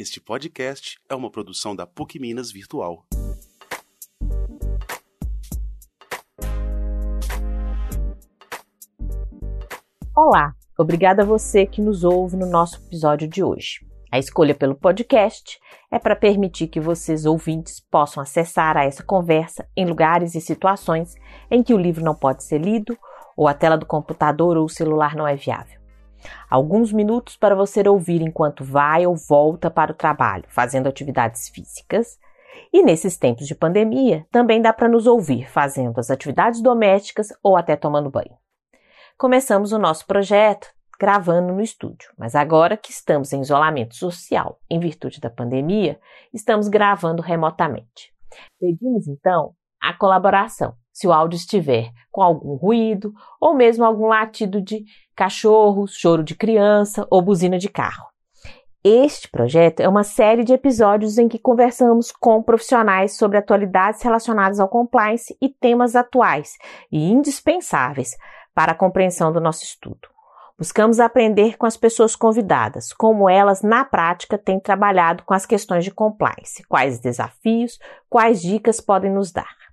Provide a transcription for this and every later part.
Este podcast é uma produção da PUC Minas Virtual. Olá, obrigada a você que nos ouve no nosso episódio de hoje. A escolha pelo podcast é para permitir que vocês, ouvintes, possam acessar a essa conversa em lugares e situações em que o livro não pode ser lido, ou a tela do computador ou celular não é viável. Alguns minutos para você ouvir enquanto vai ou volta para o trabalho, fazendo atividades físicas. E nesses tempos de pandemia, também dá para nos ouvir fazendo as atividades domésticas ou até tomando banho. Começamos o nosso projeto gravando no estúdio, mas agora que estamos em isolamento social em virtude da pandemia, estamos gravando remotamente. Pedimos então a colaboração se o áudio estiver com algum ruído ou mesmo algum latido de cachorro, choro de criança ou buzina de carro. Este projeto é uma série de episódios em que conversamos com profissionais sobre atualidades relacionadas ao compliance e temas atuais e indispensáveis para a compreensão do nosso estudo. Buscamos aprender com as pessoas convidadas, como elas na prática têm trabalhado com as questões de compliance, quais desafios, quais dicas podem nos dar.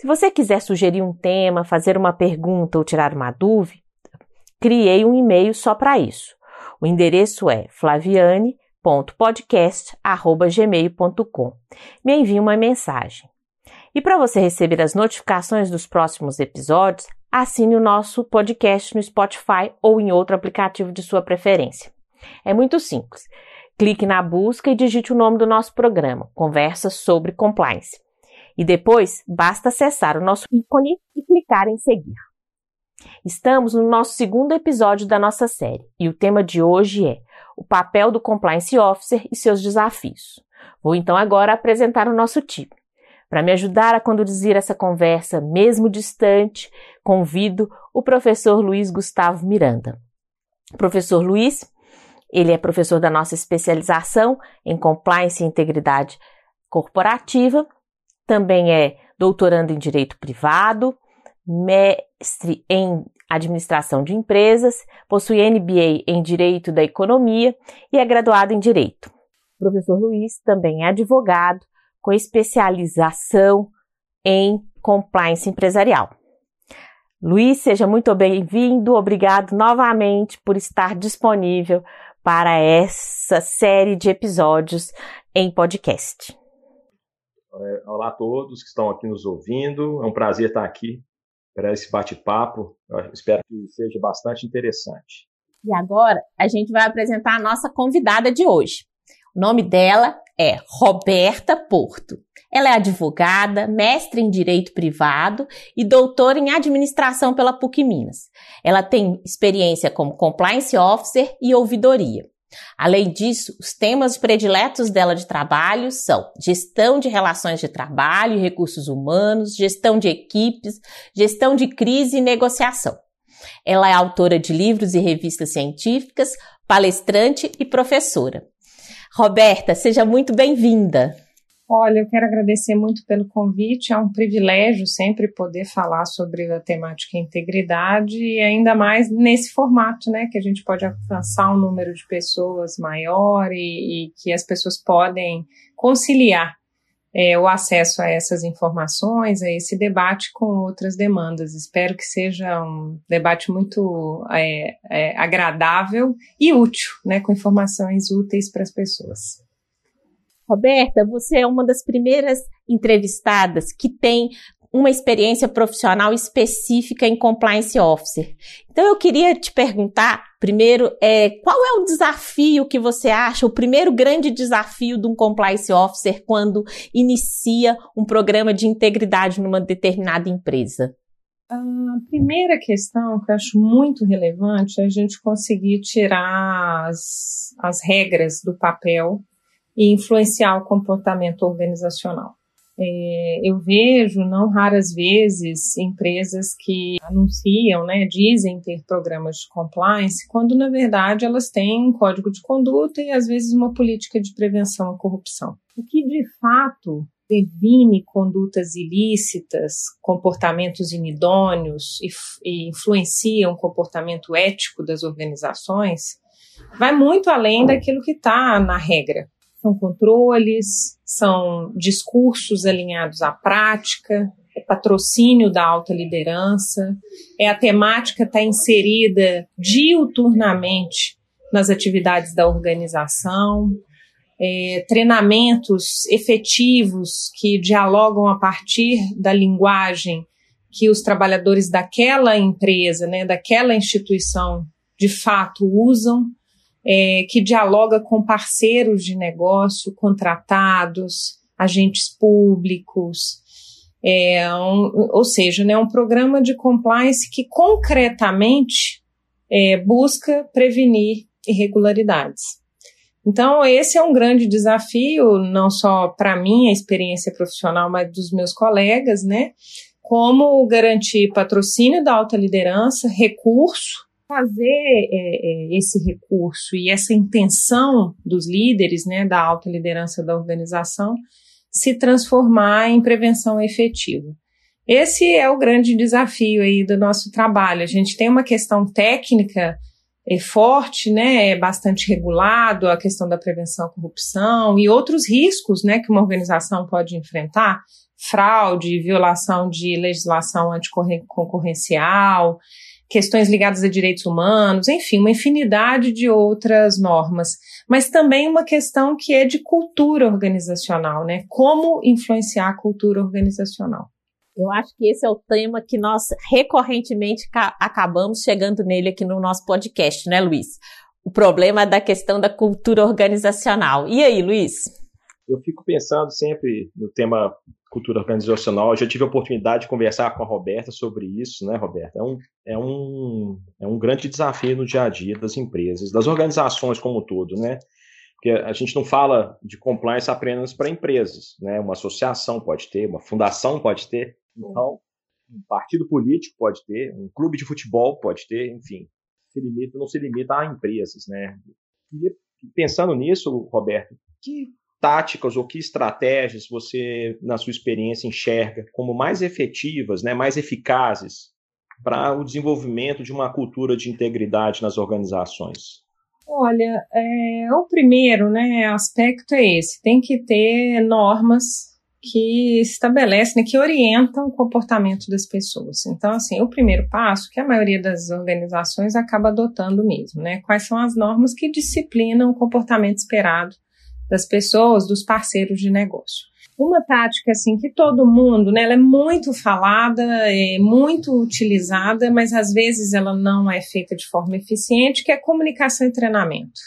Se você quiser sugerir um tema, fazer uma pergunta ou tirar uma dúvida, criei um e-mail só para isso. O endereço é flaviane.podcast@gmail.com. Me envie uma mensagem. E para você receber as notificações dos próximos episódios, assine o nosso podcast no Spotify ou em outro aplicativo de sua preferência. É muito simples. Clique na busca e digite o nome do nosso programa, Conversa sobre Compliance. E depois basta acessar o nosso ícone e clicar em seguir. Estamos no nosso segundo episódio da nossa série e o tema de hoje é o papel do Compliance Officer e seus desafios. Vou então agora apresentar o nosso time. Para me ajudar a conduzir essa conversa, mesmo distante, convido o professor Luiz Gustavo Miranda. O professor Luiz, ele é professor da nossa especialização em Compliance e Integridade Corporativa também é doutorando em Direito Privado, mestre em Administração de Empresas, possui MBA em Direito da Economia e é graduado em Direito. O professor Luiz também é advogado com especialização em compliance empresarial. Luiz, seja muito bem-vindo. Obrigado novamente por estar disponível para essa série de episódios em podcast. Olá a todos que estão aqui nos ouvindo. É um prazer estar aqui para esse bate-papo. Espero que seja bastante interessante. E agora a gente vai apresentar a nossa convidada de hoje. O nome dela é Roberta Porto. Ela é advogada, mestre em direito privado e doutora em administração pela PUC Minas. Ela tem experiência como compliance officer e ouvidoria. Além disso, os temas prediletos dela de trabalho são gestão de relações de trabalho e recursos humanos, gestão de equipes, gestão de crise e negociação. Ela é autora de livros e revistas científicas, palestrante e professora. Roberta, seja muito bem-vinda. Olha, eu quero agradecer muito pelo convite. É um privilégio sempre poder falar sobre a temática integridade e ainda mais nesse formato, né, que a gente pode alcançar um número de pessoas maior e, e que as pessoas podem conciliar é, o acesso a essas informações, a esse debate com outras demandas. Espero que seja um debate muito é, é, agradável e útil, né, com informações úteis para as pessoas. Roberta, você é uma das primeiras entrevistadas que tem uma experiência profissional específica em compliance officer. Então eu queria te perguntar, primeiro, é, qual é o desafio que você acha, o primeiro grande desafio de um compliance officer quando inicia um programa de integridade numa determinada empresa? A primeira questão que eu acho muito relevante é a gente conseguir tirar as, as regras do papel e influenciar o comportamento organizacional. É, eu vejo, não raras vezes, empresas que anunciam, né, dizem ter programas de compliance, quando na verdade elas têm um código de conduta e às vezes uma política de prevenção à corrupção. O que de fato define condutas ilícitas, comportamentos inidôneos e, e influencia o comportamento ético das organizações, vai muito além daquilo que está na regra são controles, são discursos alinhados à prática, é patrocínio da alta liderança, é a temática estar tá inserida diuturnamente nas atividades da organização, é, treinamentos efetivos que dialogam a partir da linguagem que os trabalhadores daquela empresa, né, daquela instituição, de fato usam, é, que dialoga com parceiros de negócio, contratados, agentes públicos, é um, ou seja, né, um programa de compliance que concretamente é, busca prevenir irregularidades. Então, esse é um grande desafio, não só para mim, a experiência profissional, mas dos meus colegas, né? Como garantir patrocínio da alta liderança, recurso, fazer é, é, esse recurso e essa intenção dos líderes, né, da alta liderança da organização, se transformar em prevenção efetiva. Esse é o grande desafio aí do nosso trabalho. A gente tem uma questão técnica é forte, né, é bastante regulado, a questão da prevenção à corrupção e outros riscos, né, que uma organização pode enfrentar, fraude, violação de legislação anticoncorrencial, questões ligadas a direitos humanos, enfim, uma infinidade de outras normas, mas também uma questão que é de cultura organizacional, né, como influenciar a cultura organizacional. Eu acho que esse é o tema que nós recorrentemente acabamos chegando nele aqui no nosso podcast, né, Luiz? O problema da questão da cultura organizacional. E aí, Luiz? Eu fico pensando sempre no tema cultura organizacional. Eu já tive a oportunidade de conversar com a Roberta sobre isso, né, Roberta? É um, é um, é um grande desafio no dia a dia das empresas, das organizações como um todo, né? Porque a gente não fala de compliance apenas para empresas, né? Uma associação pode ter, uma fundação pode ter, então, um partido político pode ter, um clube de futebol pode ter, enfim, se limita, não se limita a empresas, né? E pensando nisso, Roberto, que táticas ou que estratégias você, na sua experiência, enxerga como mais efetivas, né, mais eficazes para o desenvolvimento de uma cultura de integridade nas organizações? Olha, é, o primeiro né, aspecto é esse: tem que ter normas que estabelecem, né, que orientam o comportamento das pessoas. Então, assim, o primeiro passo que a maioria das organizações acaba adotando mesmo, né? Quais são as normas que disciplinam o comportamento esperado das pessoas, dos parceiros de negócio. Uma tática assim que todo mundo, né, ela é muito falada, é muito utilizada, mas às vezes ela não é feita de forma eficiente, que é comunicação e treinamento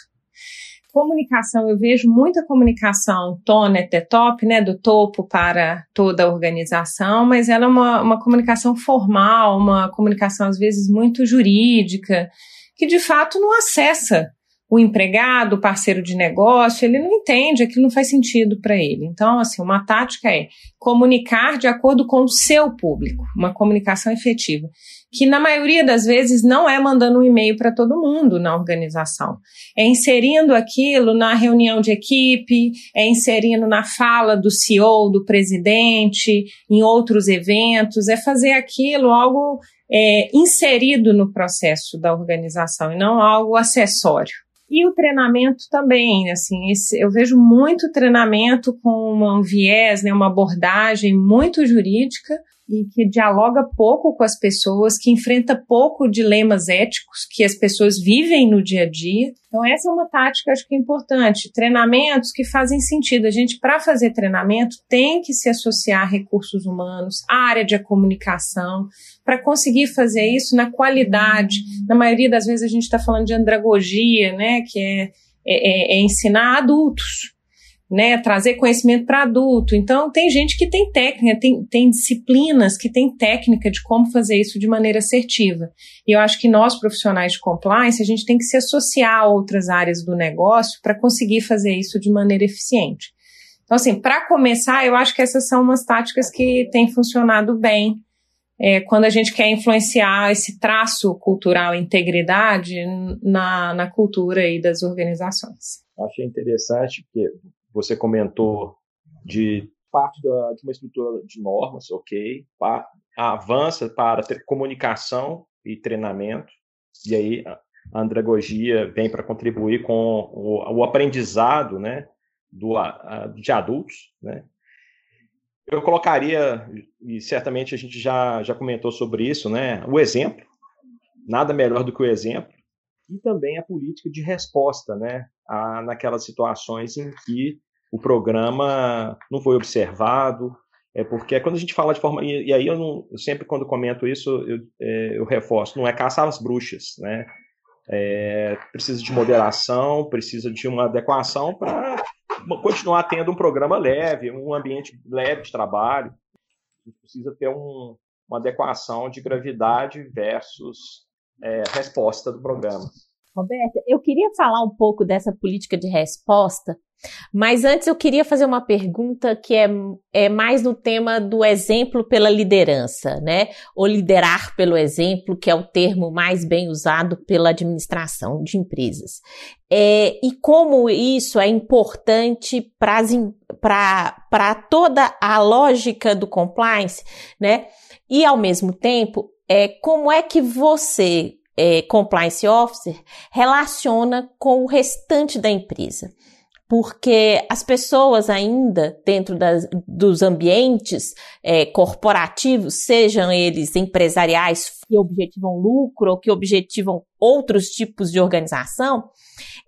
comunicação, eu vejo muita comunicação tone até top, né, do topo para toda a organização, mas ela é uma, uma comunicação formal, uma comunicação às vezes muito jurídica, que de fato não acessa o empregado, o parceiro de negócio, ele não entende, aquilo não faz sentido para ele. Então, assim, uma tática é comunicar de acordo com o seu público, uma comunicação efetiva que na maioria das vezes não é mandando um e-mail para todo mundo na organização. É inserindo aquilo na reunião de equipe, é inserindo na fala do CEO, do presidente, em outros eventos, é fazer aquilo algo é, inserido no processo da organização e não algo acessório. E o treinamento também, assim, esse, eu vejo muito treinamento com um viés, né, uma abordagem muito jurídica, e que dialoga pouco com as pessoas, que enfrenta pouco dilemas éticos que as pessoas vivem no dia a dia. Então essa é uma tática acho que é importante, treinamentos que fazem sentido. A gente para fazer treinamento tem que se associar a recursos humanos, a área de comunicação, para conseguir fazer isso na qualidade. Na maioria das vezes a gente está falando de andragogia, né, que é, é, é ensinar adultos né, trazer conhecimento para adulto. Então, tem gente que tem técnica, tem, tem disciplinas que tem técnica de como fazer isso de maneira assertiva. E eu acho que nós, profissionais de compliance, a gente tem que se associar a outras áreas do negócio para conseguir fazer isso de maneira eficiente. Então, assim, para começar, eu acho que essas são umas táticas que têm funcionado bem é, quando a gente quer influenciar esse traço cultural, integridade, na, na cultura aí das organizações. Achei interessante, porque você comentou de parte da, de uma estrutura de normas, ok, pa, avança para comunicação e treinamento, e aí a andragogia vem para contribuir com o, o, aprendizado, né, do, de adultos, né? Eu colocaria, e certamente a gente já, já comentou sobre isso, né? O exemplo, nada melhor do que o exemplo, e também a política de resposta, né? A, naquelas situações em que o programa não foi observado, é porque quando a gente fala de forma. E, e aí eu, não, eu, sempre, quando comento isso, eu, é, eu reforço: não é caçar as bruxas, né? É, precisa de moderação, precisa de uma adequação para continuar tendo um programa leve, um ambiente leve de trabalho. A gente precisa ter um, uma adequação de gravidade versus é, resposta do programa. Roberta, eu queria falar um pouco dessa política de resposta, mas antes eu queria fazer uma pergunta que é, é mais no tema do exemplo pela liderança, né? Ou liderar pelo exemplo, que é o termo mais bem usado pela administração de empresas. É, e como isso é importante para toda a lógica do compliance, né? E ao mesmo tempo, é, como é que você, é, compliance officer, relaciona com o restante da empresa? porque as pessoas ainda dentro das, dos ambientes é, corporativos, sejam eles empresariais que objetivam lucro ou que objetivam outros tipos de organização,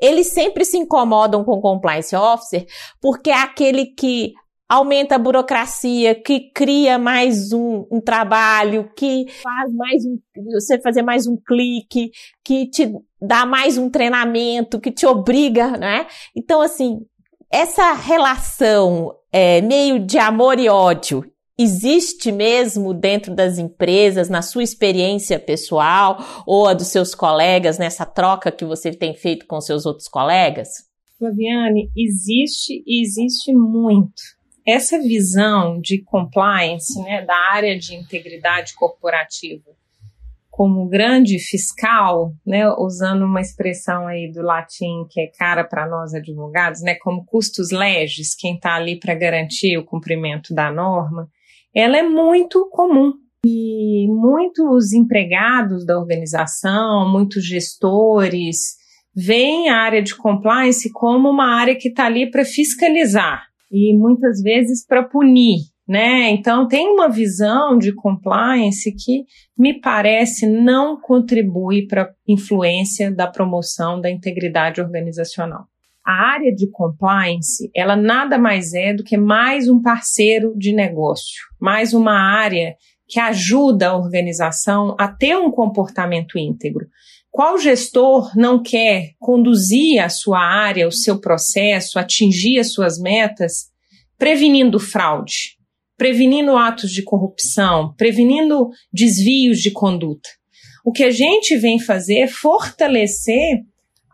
eles sempre se incomodam com compliance officer porque é aquele que aumenta a burocracia, que cria mais um, um, trabalho, que faz mais um, você fazer mais um clique, que te dá mais um treinamento, que te obriga, né? Então, assim, essa relação é, meio de amor e ódio existe mesmo dentro das empresas, na sua experiência pessoal ou a dos seus colegas, nessa troca que você tem feito com seus outros colegas? Flaviane, existe e existe muito essa visão de compliance, né, da área de integridade corporativa, como grande fiscal, né, usando uma expressão aí do latim que é cara para nós advogados, né, como custos legis, quem está ali para garantir o cumprimento da norma, ela é muito comum. E muitos empregados da organização, muitos gestores, veem a área de compliance como uma área que está ali para fiscalizar, e muitas vezes para punir, né? Então tem uma visão de compliance que me parece não contribui para a influência da promoção da integridade organizacional. A área de compliance, ela nada mais é do que mais um parceiro de negócio, mais uma área que ajuda a organização a ter um comportamento íntegro. Qual gestor não quer conduzir a sua área, o seu processo, atingir as suas metas, prevenindo fraude, prevenindo atos de corrupção, prevenindo desvios de conduta? O que a gente vem fazer é fortalecer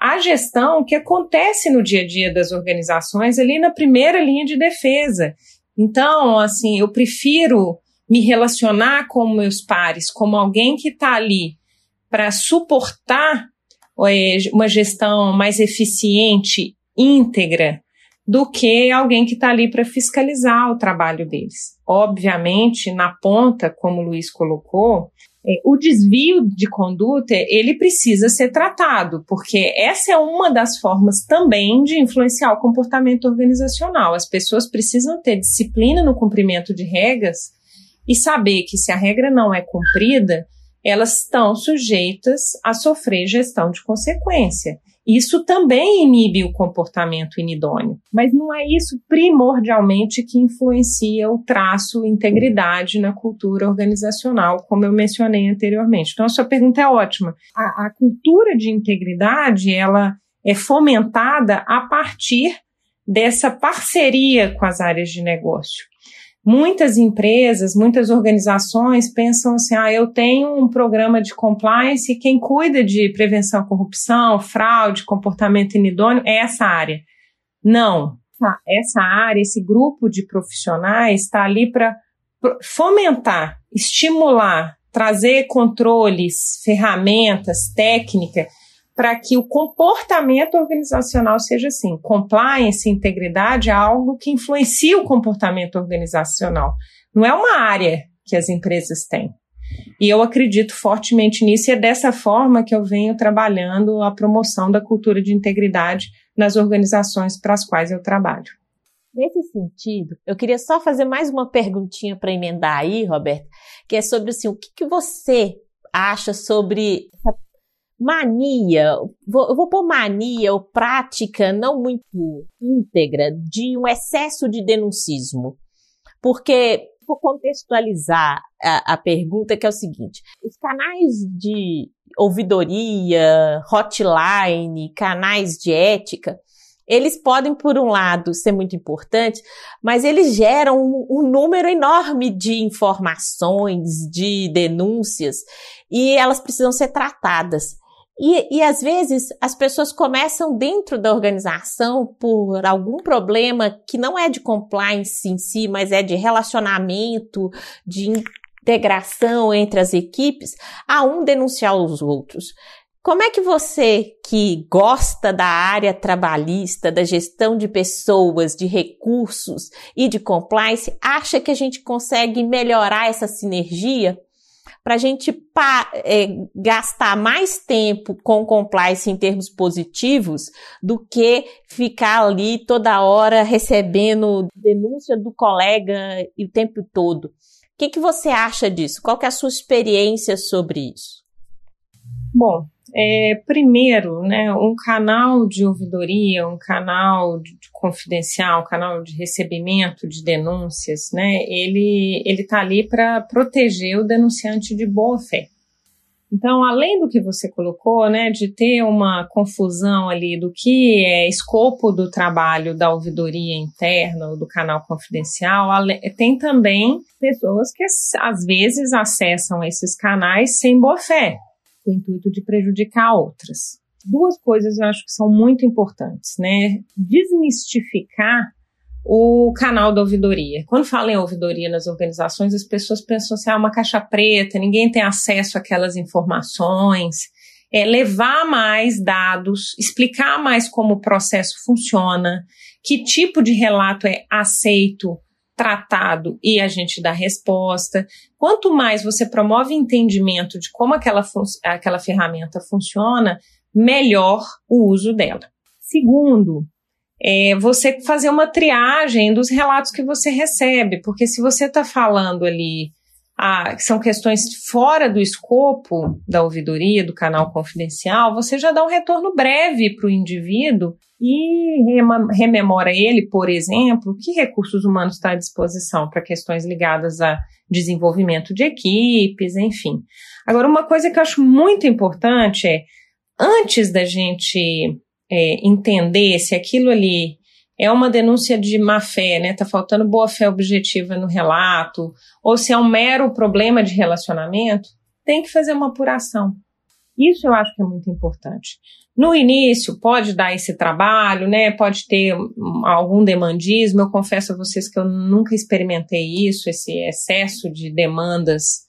a gestão que acontece no dia a dia das organizações ali na primeira linha de defesa. Então, assim, eu prefiro me relacionar com meus pares como alguém que está ali para suportar é, uma gestão mais eficiente, íntegra, do que alguém que está ali para fiscalizar o trabalho deles. Obviamente, na ponta, como o Luiz colocou, é, o desvio de conduta ele precisa ser tratado, porque essa é uma das formas também de influenciar o comportamento organizacional. As pessoas precisam ter disciplina no cumprimento de regras e saber que se a regra não é cumprida, elas estão sujeitas a sofrer gestão de consequência. Isso também inibe o comportamento inidôneo, mas não é isso primordialmente que influencia o traço integridade na cultura organizacional, como eu mencionei anteriormente. Então, a sua pergunta é ótima. A, a cultura de integridade, ela é fomentada a partir dessa parceria com as áreas de negócio. Muitas empresas, muitas organizações pensam assim: ah, eu tenho um programa de compliance e quem cuida de prevenção à corrupção, fraude, comportamento inidôneo é essa área. Não. Essa área, esse grupo de profissionais está ali para fomentar, estimular, trazer controles, ferramentas, técnica para que o comportamento organizacional seja assim. Compliance, integridade é algo que influencia o comportamento organizacional. Não é uma área que as empresas têm. E eu acredito fortemente nisso e é dessa forma que eu venho trabalhando a promoção da cultura de integridade nas organizações para as quais eu trabalho. Nesse sentido, eu queria só fazer mais uma perguntinha para emendar aí, Roberto, que é sobre assim, o que, que você acha sobre essa mania, vou, eu vou pôr mania ou prática não muito íntegra de um excesso de denuncismo. Porque, vou contextualizar a, a pergunta, que é o seguinte: os canais de ouvidoria, hotline, canais de ética, eles podem, por um lado, ser muito importantes, mas eles geram um, um, número enorme de informações, de denúncias, e elas precisam ser tratadas. E, e às vezes as pessoas começam dentro da organização por algum problema que não é de compliance em si, mas é de relacionamento, de integração entre as equipes, a um denunciar os outros. Como é que você, que gosta da área trabalhista, da gestão de pessoas, de recursos e de compliance, acha que a gente consegue melhorar essa sinergia para a gente é, gastar mais tempo com compliance em termos positivos do que ficar ali toda hora recebendo denúncia do colega o tempo todo? O que, que você acha disso? Qual que é a sua experiência sobre isso? Bom, é, primeiro, né, um canal de ouvidoria, um canal de, de confidencial, um canal de recebimento de denúncias, né, ele está ali para proteger o denunciante de boa fé. Então, além do que você colocou, né, de ter uma confusão ali do que é escopo do trabalho da ouvidoria interna ou do canal confidencial, tem também pessoas que às vezes acessam esses canais sem boa fé, com o intuito de prejudicar outras. Duas coisas eu acho que são muito importantes, né? Desmistificar o canal da ouvidoria. Quando fala em ouvidoria nas organizações, as pessoas pensam assim, ah, uma caixa preta, ninguém tem acesso àquelas informações. É levar mais dados, explicar mais como o processo funciona, que tipo de relato é aceito tratado e a gente dá resposta. Quanto mais você promove entendimento de como aquela, aquela ferramenta funciona, melhor o uso dela. Segundo, é você fazer uma triagem dos relatos que você recebe, porque se você está falando ali que são questões fora do escopo da ouvidoria, do canal confidencial, você já dá um retorno breve para o indivíduo e rememora ele, por exemplo, que recursos humanos está à disposição para questões ligadas a desenvolvimento de equipes, enfim. Agora, uma coisa que eu acho muito importante é, antes da gente é, entender se aquilo ali é uma denúncia de má fé, né? Tá faltando boa fé objetiva no relato, ou se é um mero problema de relacionamento, tem que fazer uma apuração. Isso eu acho que é muito importante. No início, pode dar esse trabalho, né? Pode ter algum demandismo. Eu confesso a vocês que eu nunca experimentei isso, esse excesso de demandas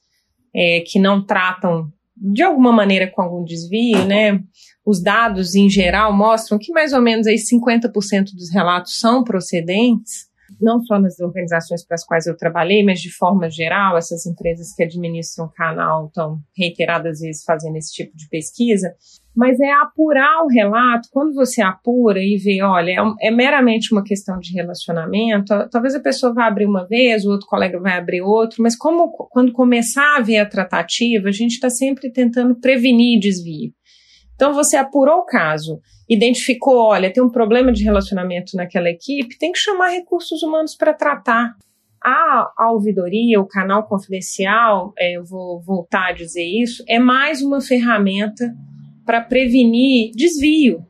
é, que não tratam de alguma maneira com algum desvio, né? Os dados em geral mostram que mais ou menos aí 50% dos relatos são procedentes não só nas organizações para as quais eu trabalhei, mas de forma geral, essas empresas que administram canal estão reiteradas vezes fazendo esse tipo de pesquisa, mas é apurar o relato, quando você apura e vê, olha, é, é meramente uma questão de relacionamento, talvez a pessoa vá abrir uma vez, o outro colega vai abrir outro, mas como quando começar a ver a tratativa, a gente está sempre tentando prevenir desvio. Então você apurou o caso, identificou, olha, tem um problema de relacionamento naquela equipe, tem que chamar recursos humanos para tratar. A, a ouvidoria, o canal confidencial, é, eu vou voltar a dizer isso, é mais uma ferramenta para prevenir desvio.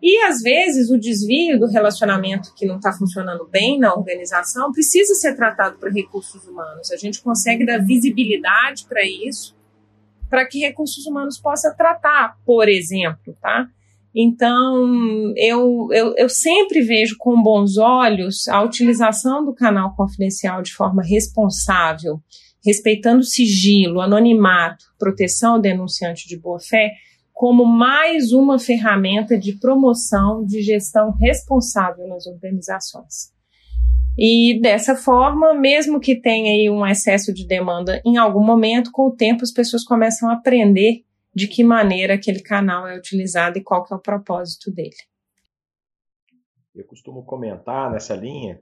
E às vezes o desvio do relacionamento que não está funcionando bem na organização precisa ser tratado por recursos humanos. A gente consegue dar visibilidade para isso para que recursos humanos possa tratar, por exemplo, tá? Então, eu, eu, eu sempre vejo com bons olhos a utilização do canal confidencial de forma responsável, respeitando sigilo, anonimato, proteção ao denunciante de boa-fé, como mais uma ferramenta de promoção de gestão responsável nas organizações. E dessa forma, mesmo que tenha aí um excesso de demanda em algum momento, com o tempo as pessoas começam a aprender de que maneira aquele canal é utilizado e qual que é o propósito dele. Eu costumo comentar nessa linha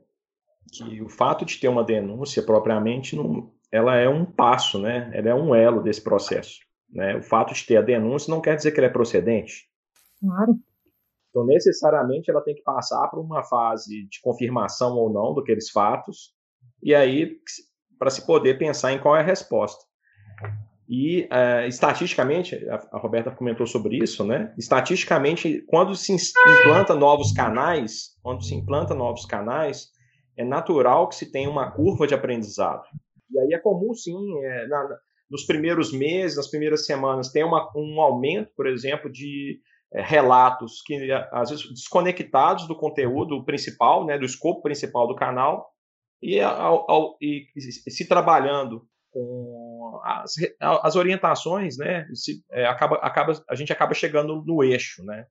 que o fato de ter uma denúncia propriamente, não, ela é um passo, né? Ela é um elo desse processo. Né? O fato de ter a denúncia não quer dizer que ela é procedente. Claro. Então, necessariamente, ela tem que passar por uma fase de confirmação ou não daqueles fatos, e aí, para se poder pensar em qual é a resposta. E, uh, estatisticamente, a, Roberta comentou sobre isso, né? Estatisticamente, quando se implanta novos canais, quando se implanta novos canais, é natural que se tenha uma curva de aprendizado. E aí é comum, sim, é, na, nos primeiros meses, nas primeiras semanas, ter uma, um aumento, por exemplo, de relatos que às vezes desconectados do conteúdo principal, né, do escopo principal do canal, e, ao, ao, e se trabalhando com as, as orientações, né, se, é, acaba, acaba, a gente acaba chegando no eixo, né.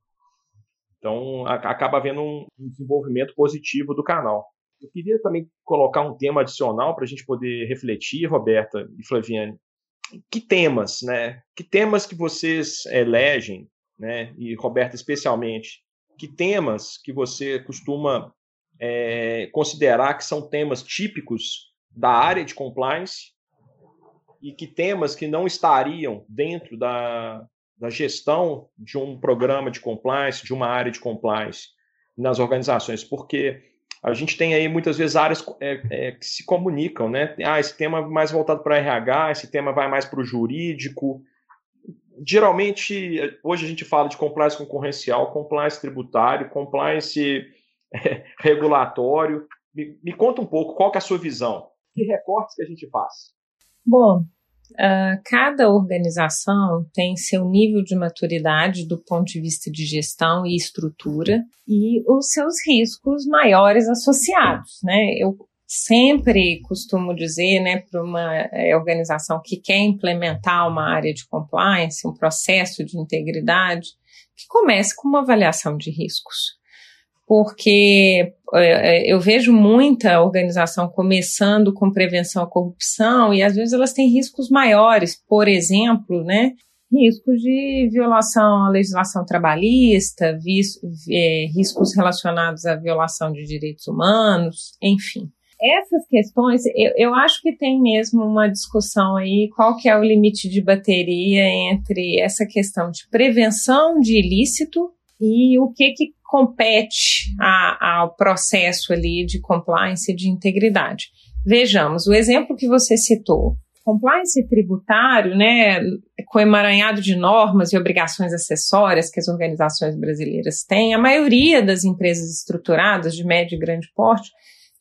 Então, a, acaba havendo um desenvolvimento positivo do canal. Eu queria também colocar um tema adicional para a gente poder refletir, Roberta e Flaviane. Que temas, né? Que temas que vocês elegem né, e Roberta especialmente, que temas que você costuma é, considerar que são temas típicos da área de compliance e que temas que não estariam dentro da, da gestão de um programa de compliance, de uma área de compliance nas organizações, porque a gente tem aí muitas vezes áreas é, é, que se comunicam, né? Ah, esse tema é mais voltado para RH, esse tema vai mais para o jurídico, geralmente, hoje a gente fala de compliance concorrencial, compliance tributário, compliance é, regulatório. Me, me, conta um pouco qual é a sua visão. Que recortes que a gente faz? Bom, uh, cada organização tem seu nível de maturidade do ponto de vista de gestão e estrutura e os seus riscos maiores associados, né? Eu sempre costumo dizer, né, para uma é, organização que quer implementar uma área de compliance, um processo de integridade, que comece com uma avaliação de riscos. Porque é, eu vejo muita organização começando com prevenção à corrupção e às vezes elas têm riscos maiores, por exemplo, né, riscos de violação à legislação trabalhista, riscos relacionados à violação de direitos humanos, enfim essas questões, eu, eu acho que tem mesmo uma discussão aí, qual que é o limite de bateria entre essa questão de prevenção de ilícito e o que que compete a, ao processo ali de compliance e de integridade. Vejamos, o exemplo que você citou, compliance tributário, né, com emaranhado de normas e obrigações acessórias que as organizações brasileiras têm, a maioria das empresas estruturadas de médio e grande porte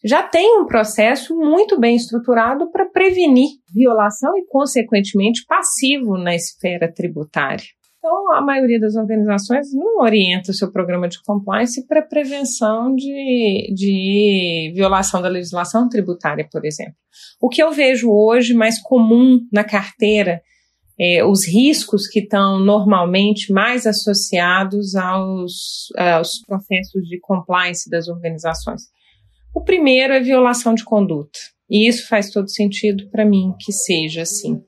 já tem um processo muito bem estruturado para prevenir violação e, consequentemente, passivo na esfera tributária. Então, a maioria das organizações não orienta o seu programa de compliance para prevenção de, de violação da legislação tributária, por exemplo. O que eu vejo hoje mais comum na carteira é, os riscos que estão normalmente mais associados aos, aos processos de compliance das organizações. O primeiro é violação de conduta. E isso faz todo sentido para mim que seja assim.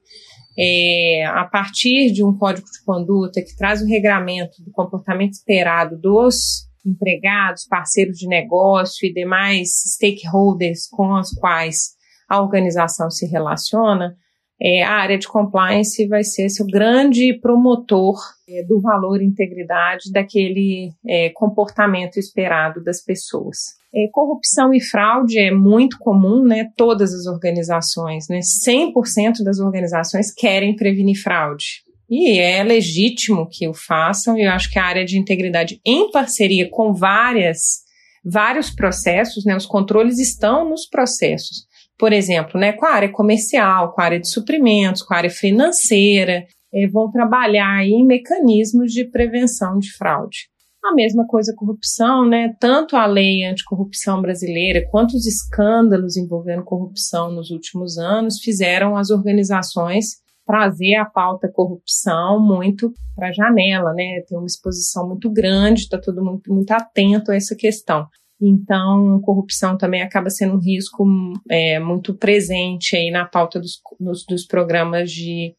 É, a partir de um código de conduta que traz o regramento do comportamento esperado dos empregados, parceiros de negócio e demais stakeholders com os quais a organização se relaciona, é, a área de compliance vai ser seu grande promotor é, do valor e integridade daquele é, comportamento esperado das pessoas. É, corrupção e fraude é muito comum, né? Todas as organizações, né? 100% das organizações querem prevenir fraude. E é legítimo que o façam, e eu acho que a área de integridade, em parceria com várias, vários processos, né? Os controles estão nos processos por exemplo, né, com a área comercial, com a área de suprimentos, com a área financeira, é, vão trabalhar em mecanismos de prevenção de fraude. A mesma coisa corrupção, né? Tanto a lei anticorrupção brasileira quanto os escândalos envolvendo corrupção nos últimos anos fizeram as organizações trazer a pauta corrupção muito para a janela, né? Tem uma exposição muito grande, está todo mundo muito atento a essa questão. Então, corrupção também acaba sendo um risco é, muito presente aí na pauta dos, nos, dos programas de,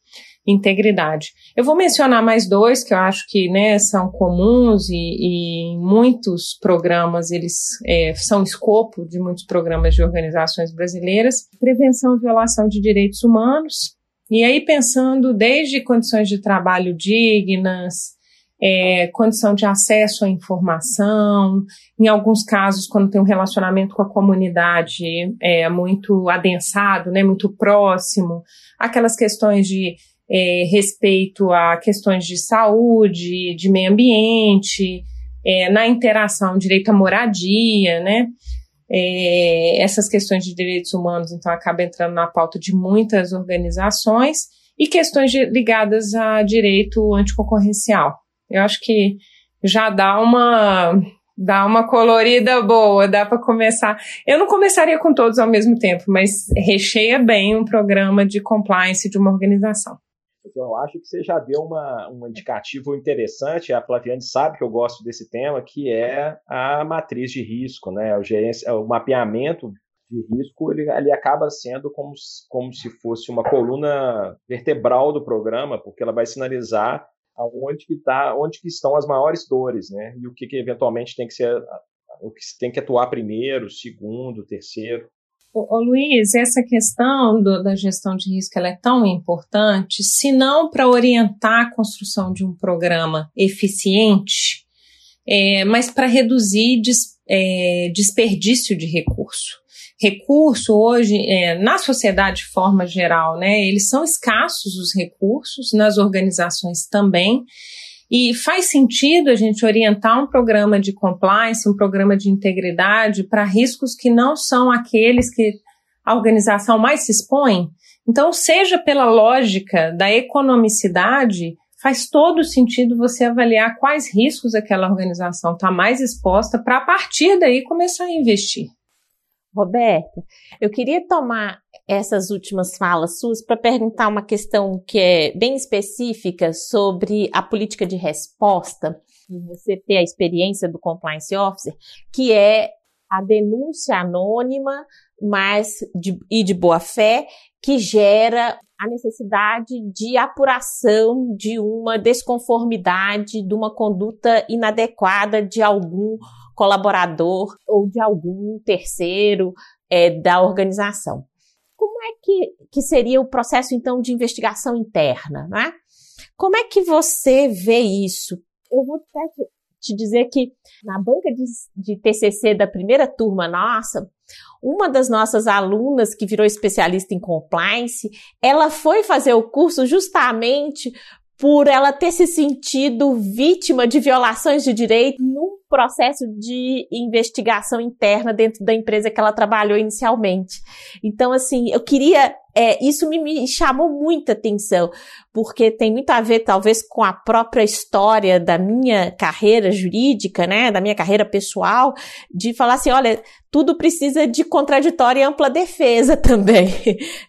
integridade. Eu vou mencionar mais dois que eu acho que né, são comuns e, e muitos programas eles é, são escopo de muitos programas de organizações brasileiras: prevenção e violação de direitos humanos. E aí pensando desde condições de trabalho dignas, é, condição de acesso à informação, em alguns casos, quando tem um relacionamento com a comunidade é, muito adensado, né, muito próximo, aquelas questões de é, respeito a questões de saúde, de meio ambiente, é, na interação, direito à moradia, né? É, essas questões de direitos humanos, então, acabam entrando na pauta de muitas organizações e questões de, ligadas a direito anticoncorrencial. Eu acho que já dá uma dá uma colorida boa, dá para começar. Eu não começaria com todos ao mesmo tempo, mas recheia bem um programa de compliance de uma organização. Eu acho que você já deu uma, um indicativo interessante. A Flaviane sabe que eu gosto desse tema, que é a matriz de risco, né? O, gerência, o mapeamento de risco ele, ele acaba sendo como, como se fosse uma coluna vertebral do programa, porque ela vai sinalizar aonde que tá, onde que estão as maiores dores, né? E o que, que eventualmente tem que ser o que tem que atuar primeiro, segundo, terceiro. Ô, Luiz, essa questão do, da gestão de risco é tão importante, se não para orientar a construção de um programa eficiente, é, mas para reduzir des, é, desperdício de recurso recurso hoje, é, na sociedade de forma geral, né, eles são escassos os recursos, nas organizações também, e faz sentido a gente orientar um programa de compliance, um programa de integridade para riscos que não são aqueles que a organização mais se expõe. Então, seja pela lógica da economicidade, faz todo sentido você avaliar quais riscos aquela organização está mais exposta para, a partir daí, começar a investir. Roberta, eu queria tomar essas últimas falas suas para perguntar uma questão que é bem específica sobre a política de resposta, você ter a experiência do compliance officer, que é a denúncia anônima, mas de, e de boa fé, que gera a necessidade de apuração de uma desconformidade, de uma conduta inadequada de algum colaborador ou de algum terceiro é, da organização. Como é que, que seria o processo, então, de investigação interna? Né? Como é que você vê isso? Eu vou até te dizer que na banca de, de TCC da primeira turma nossa, uma das nossas alunas que virou especialista em compliance, ela foi fazer o curso justamente por ela ter se sentido vítima de violações de direito num processo de investigação interna dentro da empresa que ela trabalhou inicialmente. Então, assim, eu queria. É, isso me, me chamou muita atenção, porque tem muito a ver, talvez, com a própria história da minha carreira jurídica, né, da minha carreira pessoal, de falar assim: olha, tudo precisa de contraditória e ampla defesa também.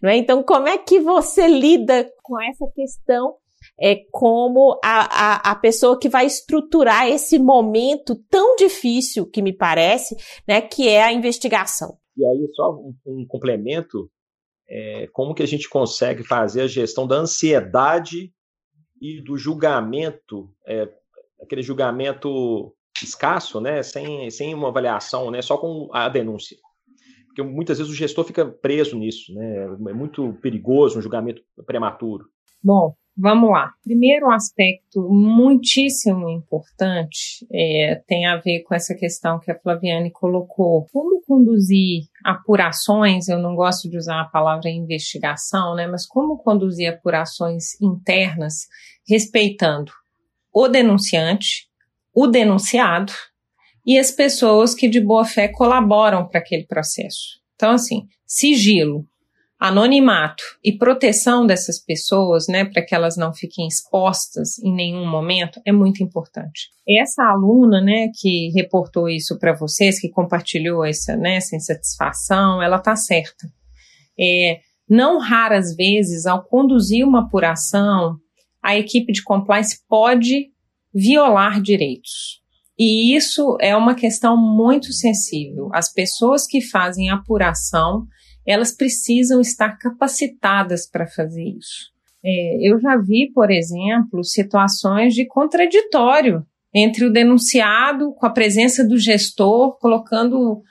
Não é? Então, como é que você lida com essa questão é como a, a, a pessoa que vai estruturar esse momento tão difícil que me parece, né, que é a investigação. E aí, só um, um complemento, é, como que a gente consegue fazer a gestão da ansiedade e do julgamento, é, aquele julgamento escasso, né, sem, sem uma avaliação, né, só com a denúncia. Porque muitas vezes o gestor fica preso nisso, né, é muito perigoso um julgamento prematuro. Bom, Vamos lá. Primeiro aspecto muitíssimo importante é, tem a ver com essa questão que a Flaviane colocou. Como conduzir apurações, eu não gosto de usar a palavra investigação, né, mas como conduzir apurações internas respeitando o denunciante, o denunciado e as pessoas que de boa fé colaboram para aquele processo. Então, assim, sigilo, anonimato e proteção dessas pessoas, né, para que elas não fiquem expostas em nenhum momento, é muito importante. Essa aluna, né, que reportou isso para vocês, que compartilhou essa, né, essa insatisfação, ela tá certa. É, não raras vezes, ao conduzir uma apuração, a equipe de compliance pode violar direitos. E isso é uma questão muito sensível. As pessoas que fazem apuração elas precisam estar capacitadas para fazer isso. É, eu já vi, por exemplo, situações de contraditório entre o denunciado com a presença do gestor, colocando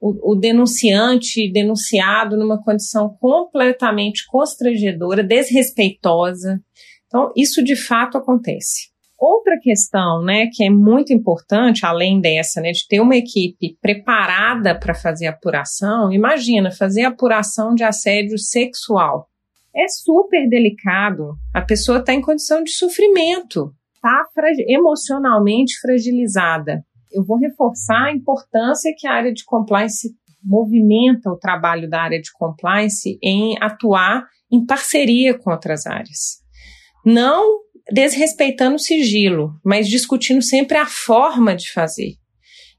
o, o denunciante, denunciado, numa condição completamente constrangedora, desrespeitosa. Então, isso de fato acontece. Outra questão, né, que é muito importante, além dessa, né, de ter uma equipe preparada para fazer apuração, imagina fazer apuração de assédio sexual. É super delicado. A pessoa está em condição de sofrimento, está emocionalmente fragilizada. Eu vou reforçar a importância que a área de compliance movimenta o trabalho da área de compliance em atuar em parceria com outras áreas. Não desrespeitando o sigilo, mas discutindo sempre a forma de fazer.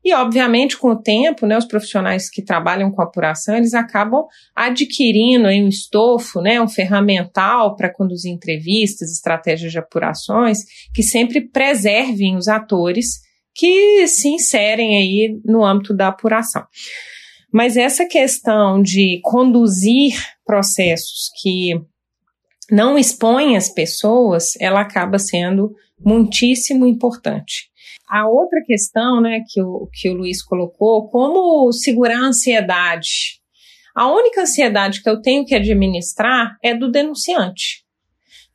E, obviamente, com o tempo, né, os profissionais que trabalham com apuração, eles acabam adquirindo aí, um estofo, né, um ferramental para conduzir entrevistas, estratégias de apurações, que sempre preservem os atores que se inserem aí no âmbito da apuração. Mas essa questão de conduzir processos que não expõem as pessoas, ela acaba sendo muitíssimo importante. A outra questão, né, que o, que o Luiz colocou, como segurar a ansiedade. A única ansiedade que eu tenho que administrar é do denunciante.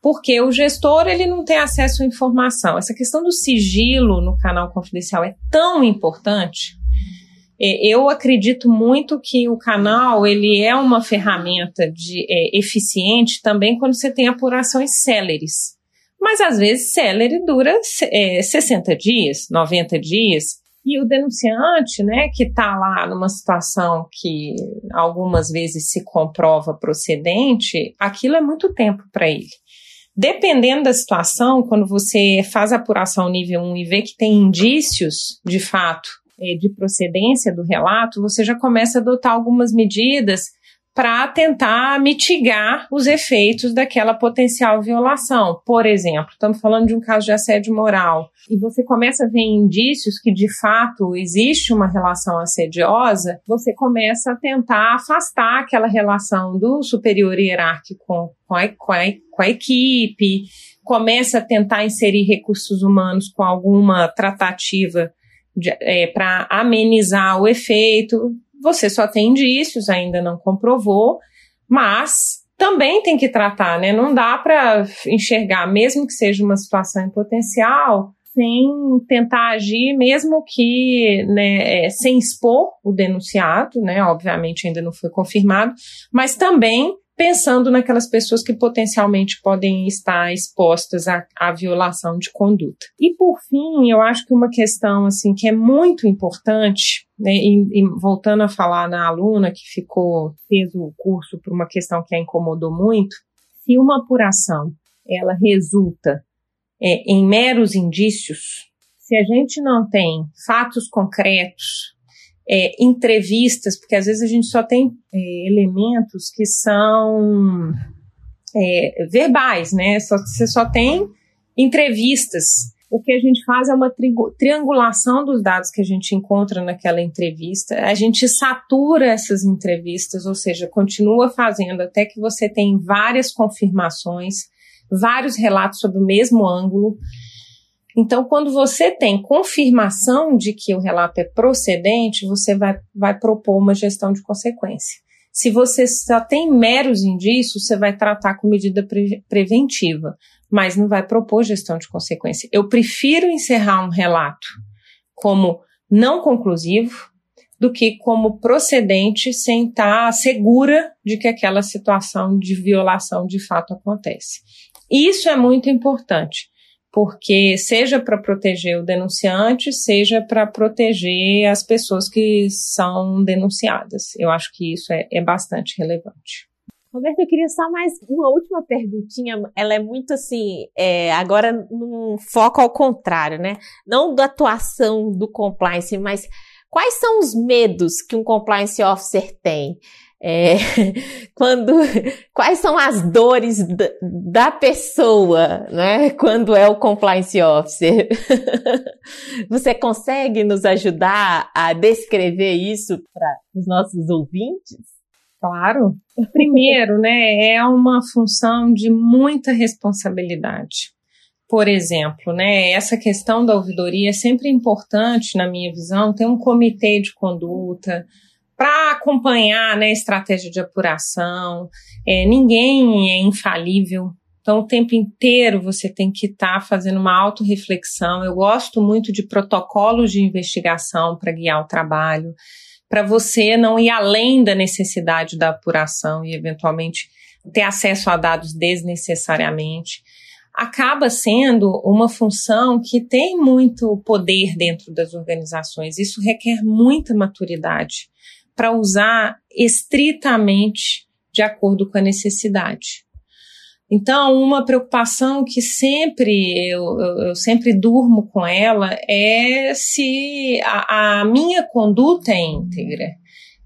Porque o gestor, ele não tem acesso à informação. Essa questão do sigilo no canal confidencial é tão importante eu acredito muito que o canal ele é uma ferramenta de, é, eficiente também quando você tem apurações céleres. Mas às vezes célere dura é, 60 dias, 90 dias. E o denunciante, né, que está lá numa situação que algumas vezes se comprova procedente, aquilo é muito tempo para ele. Dependendo da situação, quando você faz a apuração nível 1 e vê que tem indícios, de fato, é, de procedência do relato, você já começa a adotar algumas medidas para tentar mitigar os efeitos daquela potencial violação. Por exemplo, estamos falando de um caso de assédio moral e você começa a ver indícios que de fato existe uma relação assediosa, você começa a tentar afastar aquela relação do superior hierárquico com, a, com, a, com a equipe, começa a tentar inserir recursos humanos com alguma tratativa é, para amenizar o efeito. Você só tem indícios, ainda não comprovou, mas também tem que tratar, né? Não dá para enxergar, mesmo que seja uma situação em potencial, sem tentar agir, mesmo que né, é, sem expor o denunciado, né? Obviamente ainda não foi confirmado, mas também pensando naquelas pessoas que potencialmente podem estar expostas à, à, violação de conduta. E por fim, eu acho que uma questão assim que é muito importante, né, e, e voltando a falar na aluna que ficou fez o curso por uma questão que a incomodou muito, se uma apuração ela resulta é, em meros indícios, se a gente não tem fatos concretos é, entrevistas, porque às vezes a gente só tem é, elementos que são é, verbais, né? Só, você só tem entrevistas. O que a gente faz é uma tri triangulação dos dados que a gente encontra naquela entrevista. A gente satura essas entrevistas, ou seja, continua fazendo até que você tem várias confirmações, vários relatos sobre o mesmo ângulo. Então, quando você tem confirmação de que o relato é procedente, você vai, vai propor uma gestão de consequência. Se você só tem meros indícios, você vai tratar com medida pre preventiva, mas não vai propor gestão de consequência. Eu prefiro encerrar um relato como não conclusivo do que como procedente sem estar segura de que aquela situação de violação de fato acontece. Isso é muito importante porque seja para proteger o denunciante, seja para proteger as pessoas que são denunciadas. Eu acho que isso é, é bastante relevante. Roberto, eu queria só mais uma última perguntinha. Ela é muito assim, é, agora num foco ao contrário, né? Não da atuação do compliance, mas quais são os medos que um compliance officer tem? É, quando, quais são as dores da, pessoa, né? Quando é o compliance officer. Você consegue nos ajudar a descrever isso para os nossos ouvintes? Claro. Primeiro, né, é uma função de muita responsabilidade. Por exemplo, né, essa questão da ouvidoria é sempre importante, na minha visão, ter um comitê de conduta para acompanhar né, estratégia de apuração. É, ninguém é infalível, então, o tempo inteiro você tem que estar tá fazendo uma autorreflexão. Eu gosto muito de protocolos de investigação para guiar o trabalho, para você não ir além da necessidade da apuração e, eventualmente, ter acesso a dados desnecessariamente. Acaba sendo uma função que tem muito poder dentro das organizações. Isso requer muita maturidade para usar estritamente de acordo com a necessidade. Então, uma preocupação que sempre eu, eu, sempre durmo com ela é se a, a minha conduta é íntegra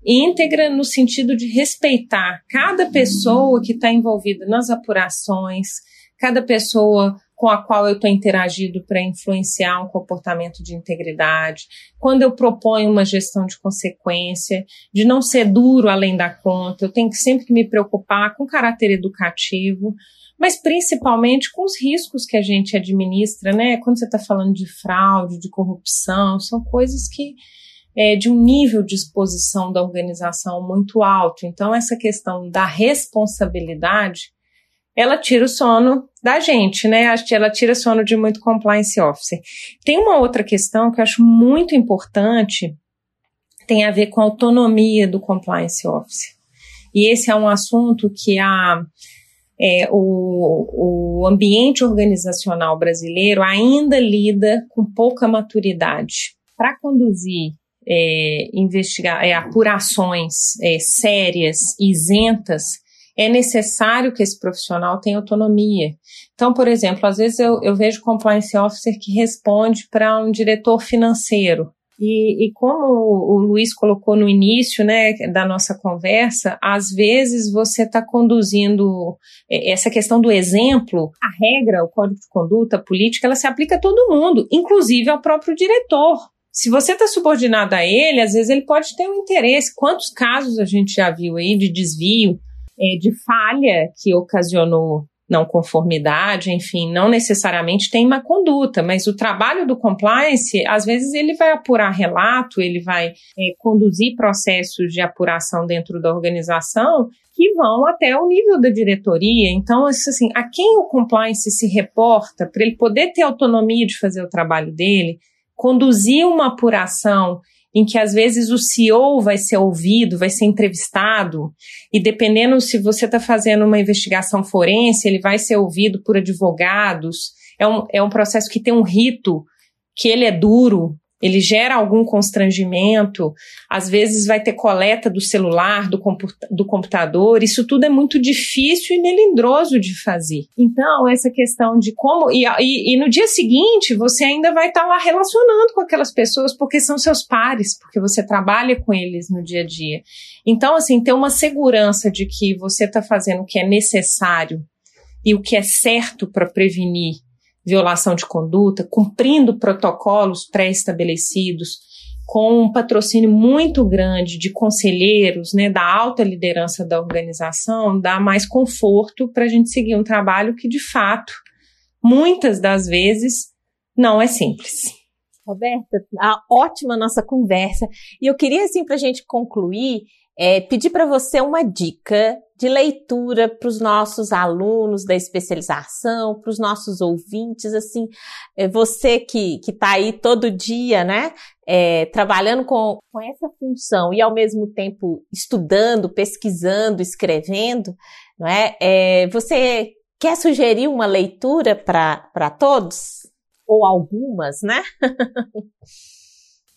íntegra no sentido de respeitar cada pessoa que está envolvida nas apurações, cada pessoa com a qual eu estou interagindo para influenciar um comportamento de integridade, quando eu proponho uma gestão de consequência, de não ser duro além da conta, eu tenho que sempre que me preocupar com caráter educativo, mas principalmente com os riscos que a gente administra, né? Quando você está falando de fraude, de corrupção, são coisas que é, de um nível de exposição da organização muito alto. Então, essa questão da responsabilidade ela tira o sono da gente, né? Ela tira sono de muito compliance officer. Tem uma outra questão que eu acho muito importante, tem a ver com a autonomia do compliance officer. E esse é um assunto que a, é, o, o ambiente organizacional brasileiro ainda lida com pouca maturidade. Para conduzir é, investigar, é, apurações é, sérias, isentas, é necessário que esse profissional tenha autonomia. Então, por exemplo, às vezes eu, eu vejo compliance officer que responde para um diretor financeiro. E, e, como o Luiz colocou no início né, da nossa conversa, às vezes você está conduzindo é, essa questão do exemplo, a regra, o código de conduta, a política, ela se aplica a todo mundo, inclusive ao próprio diretor. Se você está subordinado a ele, às vezes ele pode ter um interesse. Quantos casos a gente já viu aí de desvio é, de falha que ocasionou não conformidade, enfim, não necessariamente tem uma conduta, mas o trabalho do compliance, às vezes ele vai apurar relato, ele vai é, conduzir processos de apuração dentro da organização que vão até o nível da diretoria. Então, assim, a quem o compliance se reporta para ele poder ter autonomia de fazer o trabalho dele, conduzir uma apuração em que às vezes o CEO vai ser ouvido, vai ser entrevistado, e dependendo se você está fazendo uma investigação forense, ele vai ser ouvido por advogados. É um, é um processo que tem um rito, que ele é duro, ele gera algum constrangimento, às vezes vai ter coleta do celular, do, do computador, isso tudo é muito difícil e melindroso de fazer. Então, essa questão de como. E, e, e no dia seguinte, você ainda vai estar tá lá relacionando com aquelas pessoas, porque são seus pares, porque você trabalha com eles no dia a dia. Então, assim, ter uma segurança de que você está fazendo o que é necessário e o que é certo para prevenir violação de conduta, cumprindo protocolos pré-estabelecidos, com um patrocínio muito grande de conselheiros, né, da alta liderança da organização, dá mais conforto para a gente seguir um trabalho que, de fato, muitas das vezes não é simples. Roberta, a ótima nossa conversa. E eu queria, assim, para a gente concluir, é, pedir para você uma dica de leitura para os nossos alunos da especialização, para os nossos ouvintes, assim, é, você que está aí todo dia, né, é, trabalhando com, com essa função e ao mesmo tempo estudando, pesquisando, escrevendo, não é? é você quer sugerir uma leitura para todos? Ou algumas, né?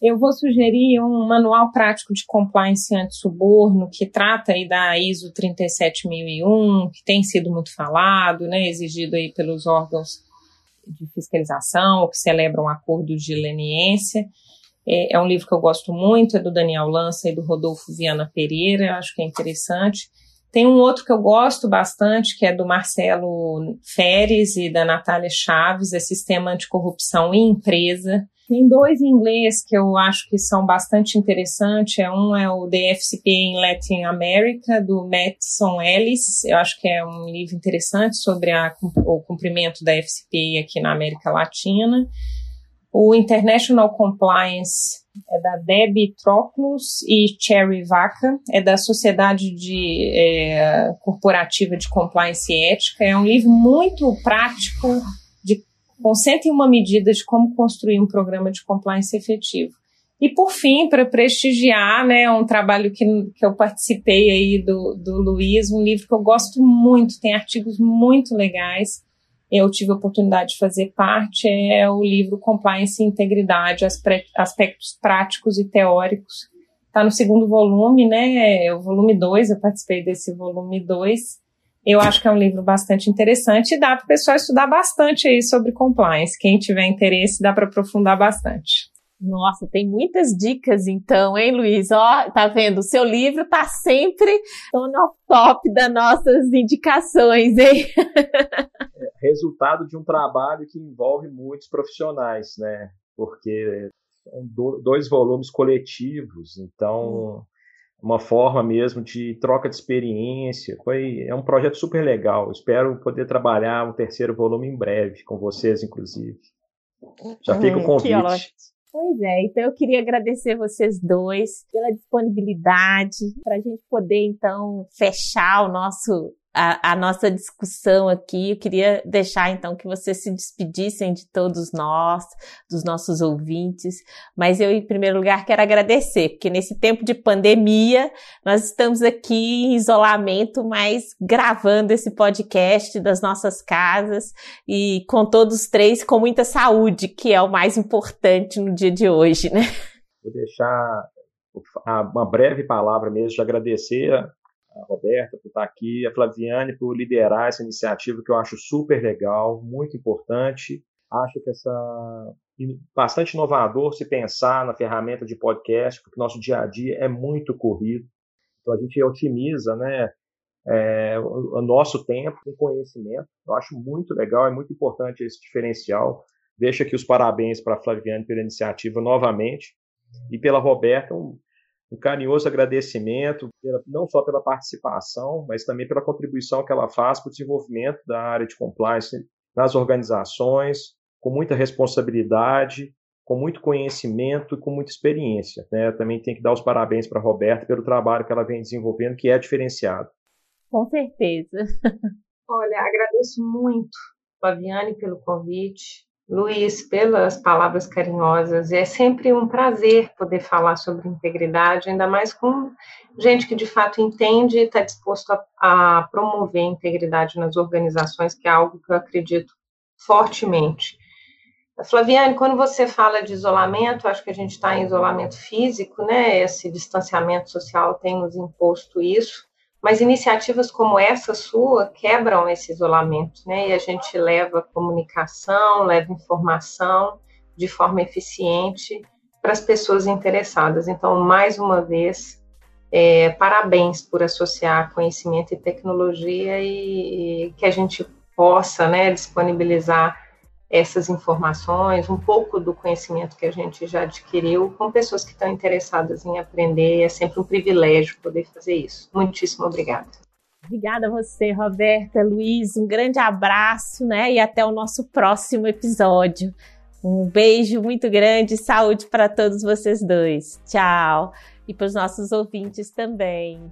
Eu vou sugerir um manual prático de compliance anti-suborno que trata aí da ISO 37001, que tem sido muito falado, né, exigido aí pelos órgãos de fiscalização, ou que celebram acordos de leniência. É, é, um livro que eu gosto muito, é do Daniel Lança e do Rodolfo Viana Pereira, acho que é interessante. Tem um outro que eu gosto bastante, que é do Marcelo Feres e da Natália Chaves, é Sistema Anticorrupção e Empresa, Tem dois em inglês que eu acho que são bastante interessantes. É um é o The FCPA in Latin America, do Mattson Ellis. Eu acho que é um livro interessante sobre a, o cumprimento da FCPA aqui na América Latina. O International Compliance é da Debbie Troclus e Cherry Vaca, é da Sociedade de, é, Corporativa de Compliance e Ética. É um livro muito prático, com 101 medidas de como construir um programa de compliance efetivo. E por fim, para prestigiar, né, um trabalho que, que eu participei aí do, do Luiz, um livro que eu gosto muito, tem artigos muito legais, eu tive a oportunidade de fazer parte é o livro Compliance e Integridade, aspectos práticos e teóricos. Está no segundo volume, né? É o volume 2, eu participei desse volume 2. Eu acho que é um livro bastante interessante e dá para o pessoal estudar bastante aí sobre compliance. Quem tiver interesse, dá para aprofundar bastante. Nossa, tem muitas dicas então, hein, Luiz? Ó, tá vendo? O seu livro tá sempre no top das nossas indicações, hein? É resultado de um trabalho que envolve muitos profissionais, né? Porque são dois volumes coletivos, então uma forma mesmo de troca de experiência. Foi é um projeto super legal. Espero poder trabalhar um terceiro volume em breve com vocês, inclusive. Já fica o convite. Pois é, então eu queria agradecer vocês dois pela disponibilidade para a gente poder então fechar o nosso a, a, nossa discussão aqui. Eu queria deixar então que vocês se despedissem de todos nós, dos nossos ouvintes, mas eu, em primeiro lugar, quero agradecer, porque nesse tempo de pandemia, nós estamos aqui em isolamento, mas gravando esse podcast das nossas casas e com todos três com muita saúde, que é o mais importante no dia de hoje, né? Vou deixar uma breve palavra mesmo de agradecer Roberta por estar aqui, a Flaviane por liderar essa iniciativa que eu acho super legal, muito importante. Acho que essa bastante inovador se pensar na ferramenta de podcast, porque nosso dia a dia é muito corrido. Então a gente otimiza, né, é, o nosso tempo com conhecimento. Eu acho muito legal, é muito importante esse diferencial. Deixo aqui os parabéns para a Flaviane pela iniciativa novamente e pela Roberta, um, um carinhoso agradecimento, pela, não só pela participação, mas também pela contribuição que ela faz para o desenvolvimento da área de compliance nas organizações, com muita responsabilidade, com muito conhecimento e com muita experiência. Né? Também tem que dar os parabéns para a Roberta pelo trabalho que ela vem desenvolvendo, que é diferenciado. Com certeza. Olha, agradeço muito, Flaviane, pelo convite. Luiz, pelas palavras carinhosas. É sempre um prazer poder falar sobre integridade, ainda mais com gente que de fato entende e está disposto a, a, promover a integridade nas organizações, que é algo que eu acredito fortemente. Flaviane, quando você fala de isolamento, acho que a gente está em isolamento físico, né? Esse distanciamento social tem nos imposto isso. Mas iniciativas como essa sua quebram esse isolamento, né? E a gente leva comunicação, leva informação de forma eficiente para as pessoas interessadas. Então, mais uma vez, é, parabéns por associar conhecimento e tecnologia e, e que a gente possa né, disponibilizar essas informações, um pouco do conhecimento que a gente já adquiriu com pessoas que estão interessadas em aprender. É sempre um privilégio poder fazer isso. Muitíssimo obrigada. Obrigada a você, Roberta, Luiz. Um grande abraço, né? E até o nosso próximo episódio. Um beijo muito grande, saúde para todos vocês dois. Tchau. E para os nossos ouvintes também.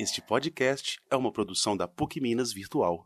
Este podcast é uma produção da PUC Minas Virtual.